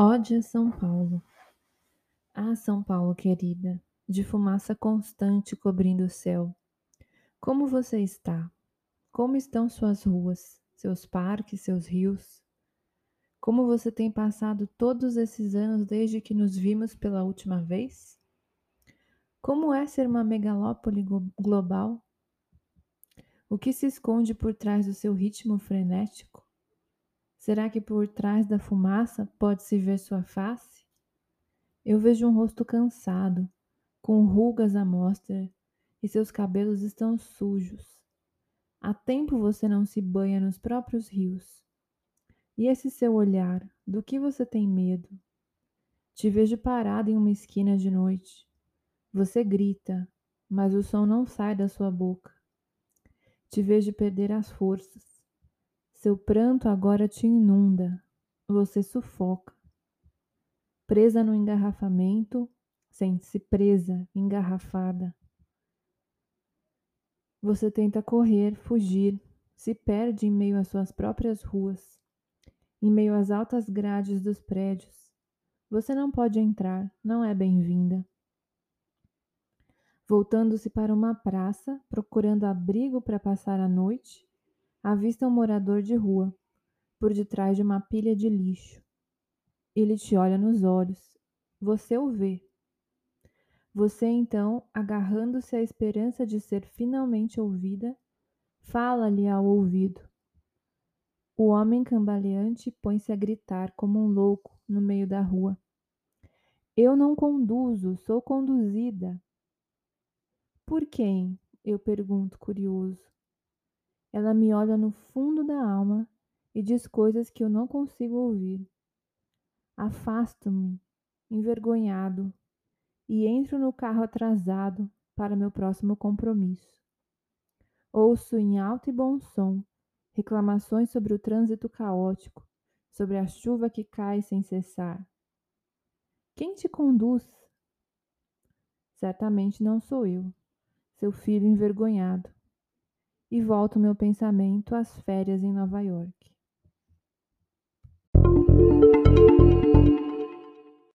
Ódia São Paulo. Ah, São Paulo querida, de fumaça constante cobrindo o céu. Como você está? Como estão suas ruas, seus parques, seus rios? Como você tem passado todos esses anos desde que nos vimos pela última vez? Como é ser uma megalópole global? O que se esconde por trás do seu ritmo frenético? Será que por trás da fumaça pode-se ver sua face? Eu vejo um rosto cansado, com rugas à mostra, e seus cabelos estão sujos. Há tempo você não se banha nos próprios rios. E esse seu olhar, do que você tem medo? Te vejo parado em uma esquina de noite. Você grita, mas o som não sai da sua boca. Te vejo perder as forças. Seu pranto agora te inunda. Você sufoca. Presa no engarrafamento, sente-se presa, engarrafada. Você tenta correr, fugir, se perde em meio às suas próprias ruas, em meio às altas grades dos prédios. Você não pode entrar, não é bem-vinda. Voltando-se para uma praça, procurando abrigo para passar a noite, avista um morador de rua, por detrás de uma pilha de lixo. Ele te olha nos olhos. Você o vê. Você então, agarrando-se à esperança de ser finalmente ouvida, fala-lhe ao ouvido. O homem cambaleante põe-se a gritar como um louco no meio da rua. Eu não conduzo, sou conduzida. Por quem? Eu pergunto, curioso. Ela me olha no fundo da alma e diz coisas que eu não consigo ouvir. Afasto-me, envergonhado, e entro no carro atrasado para meu próximo compromisso. Ouço em alto e bom som reclamações sobre o trânsito caótico, sobre a chuva que cai sem cessar. Quem te conduz? Certamente não sou eu seu filho envergonhado, e volto meu pensamento às férias em Nova York.